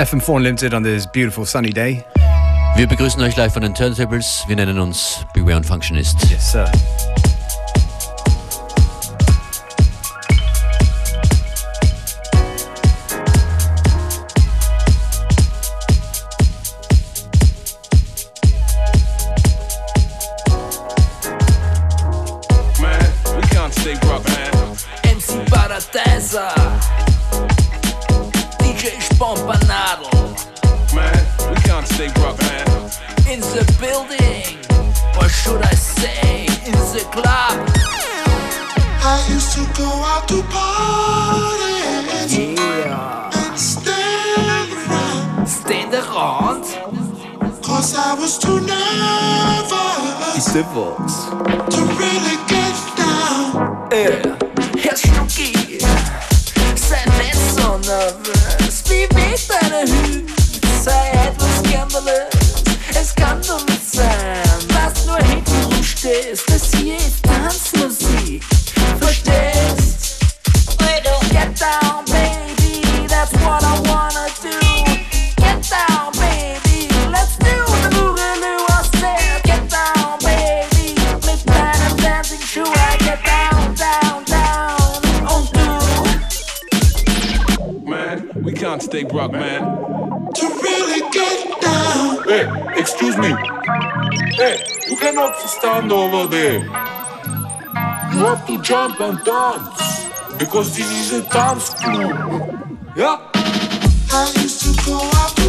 FM4 Unlimited on this beautiful sunny day. Wir begrüßen euch live von den Turntables. Wir nennen uns Beware und Functionist. Yes, sir. civil. excuse me. Hey, you cannot stand over there. You have to jump and dance because this is a dance club. Yeah? I used to go up.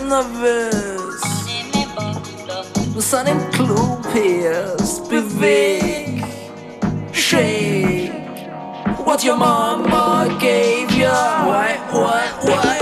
nervös. in sanning klokhet, beveg, shake. What your mama gave you. Why, What? What?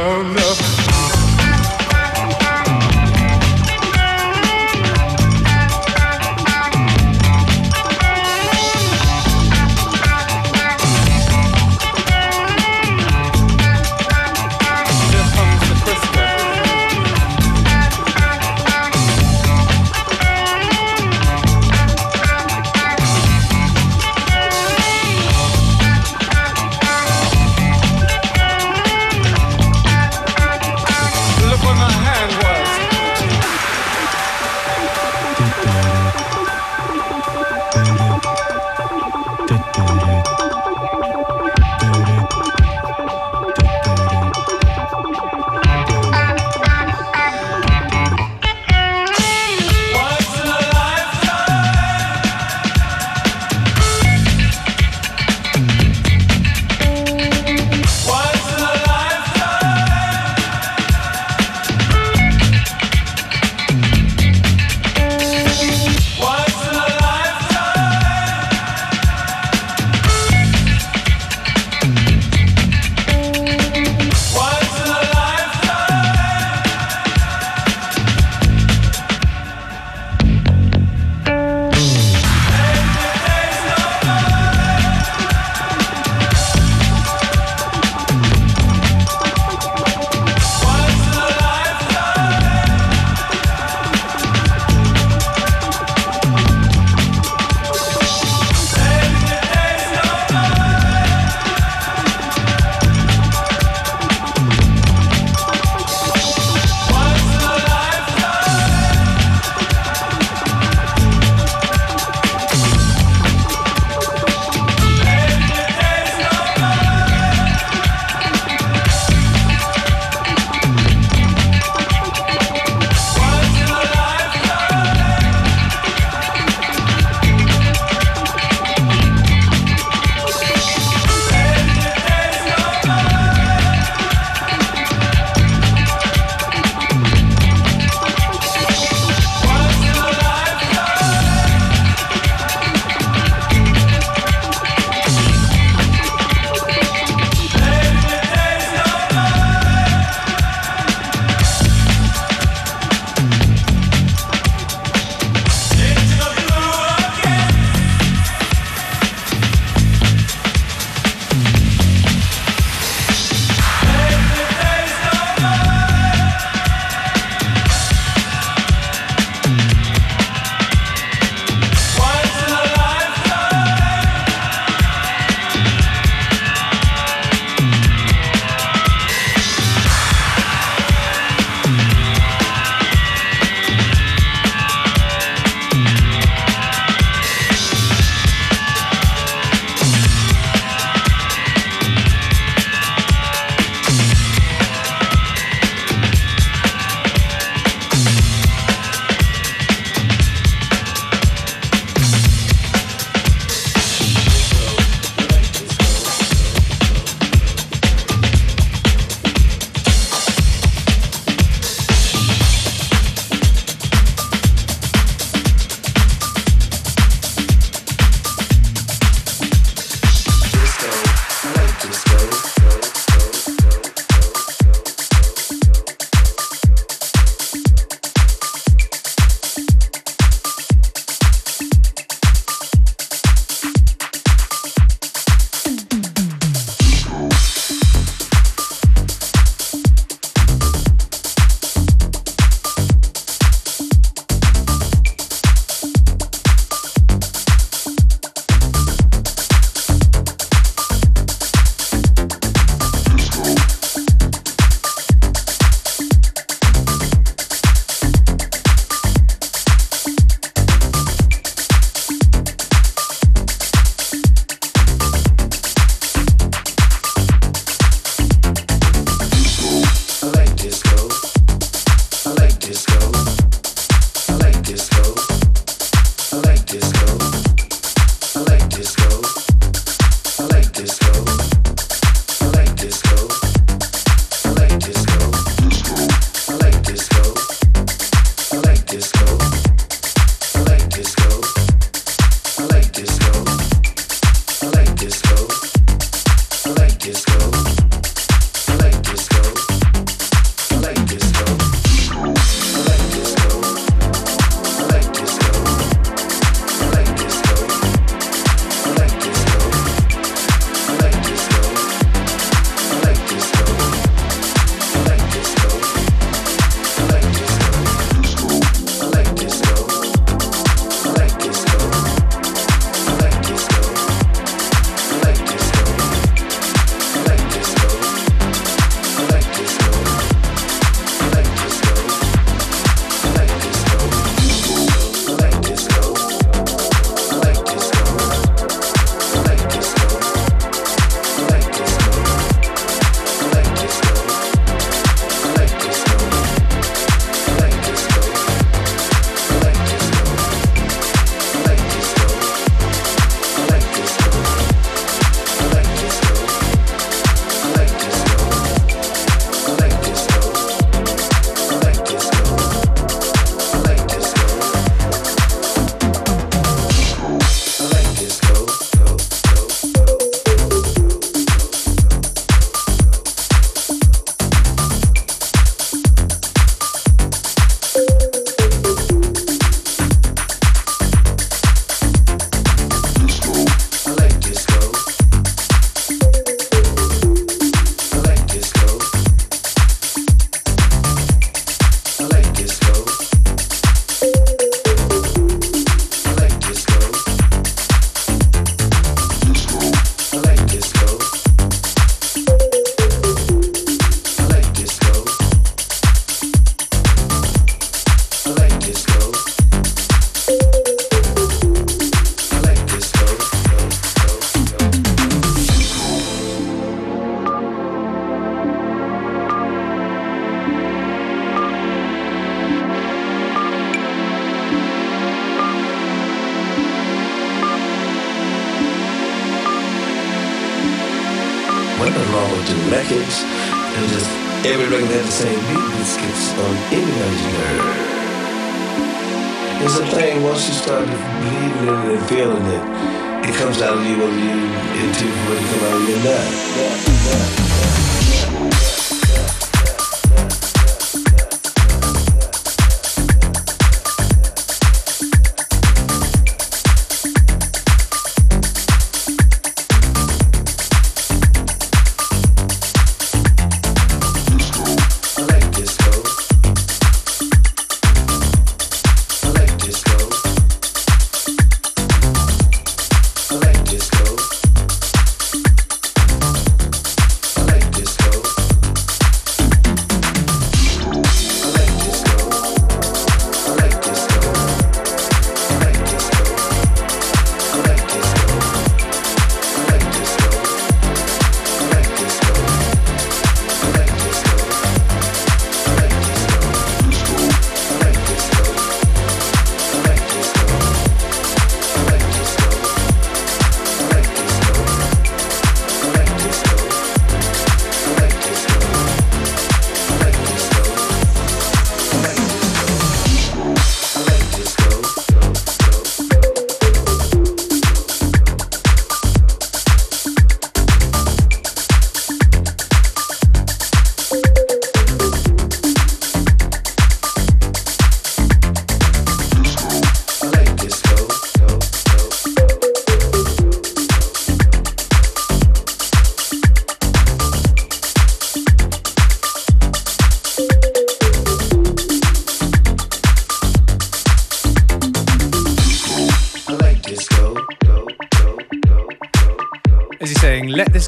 Oh no. all the records, and just every record had the same beat. This gets unimaginary. It's a thing once you start believing in it and feeling it, it comes out of you whether you into whether it come out of you or not. Yeah, yeah, yeah.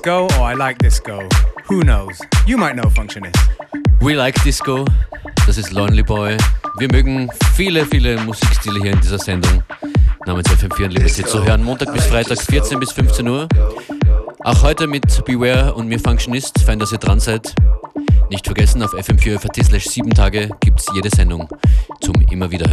I like disco. Who knows? You might know Functionist. We like Disco. Das ist Lonely Boy. Wir mögen viele, viele Musikstile hier in dieser Sendung namens FM4 Unlimited zu hören. Montag bis Freitag 14 bis 15 Uhr. Auch heute mit Beware und mir Functionist. Fein, dass ihr dran seid. Nicht vergessen, auf FM4 slash 7 Tage gibt es jede Sendung zum immer wieder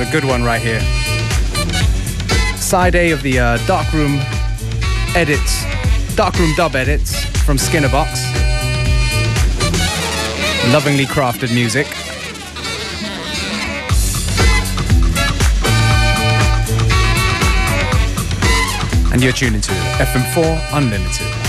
A good one right here. Side A of the uh, Darkroom edits, Darkroom dub edits from Skinnerbox. Lovingly crafted music. And you're tuning to FM4 Unlimited.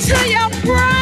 to your brother.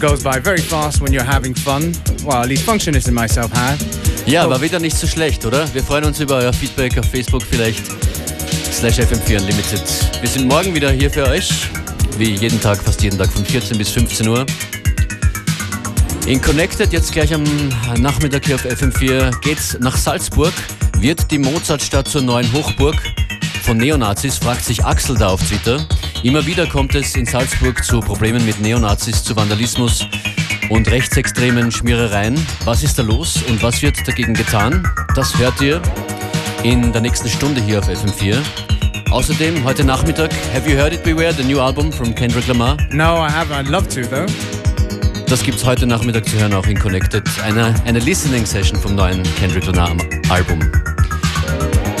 Goes by very fast when you're having fun. Well, at least Functionist and myself have. Ja, war wieder nicht so schlecht, oder? Wir freuen uns über euer Feedback auf Facebook vielleicht. Slash FM4 Unlimited. Wir sind morgen wieder hier für euch. Wie jeden Tag, fast jeden Tag von 14 bis 15 Uhr. In Connected, jetzt gleich am Nachmittag hier auf FM4, geht's nach Salzburg. Wird die Mozartstadt zur neuen Hochburg von Neonazis, fragt sich Axel da auf Twitter. Immer wieder kommt es in Salzburg zu Problemen mit Neonazis, zu Vandalismus und rechtsextremen Schmierereien. Was ist da los und was wird dagegen getan? Das hört ihr in der nächsten Stunde hier auf FM4. Außerdem heute Nachmittag Have You Heard It Beware, the new album from Kendrick Lamar. No, I haven't. I'd love to, though. Das gibt's heute Nachmittag zu hören auch in Connected. Eine, eine Listening Session vom neuen Kendrick Lamar Album.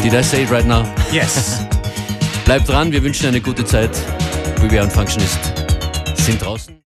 Did I say it right now? Yes. Bleibt dran, wir wünschen eine gute Zeit. We Are Functionist sind draußen.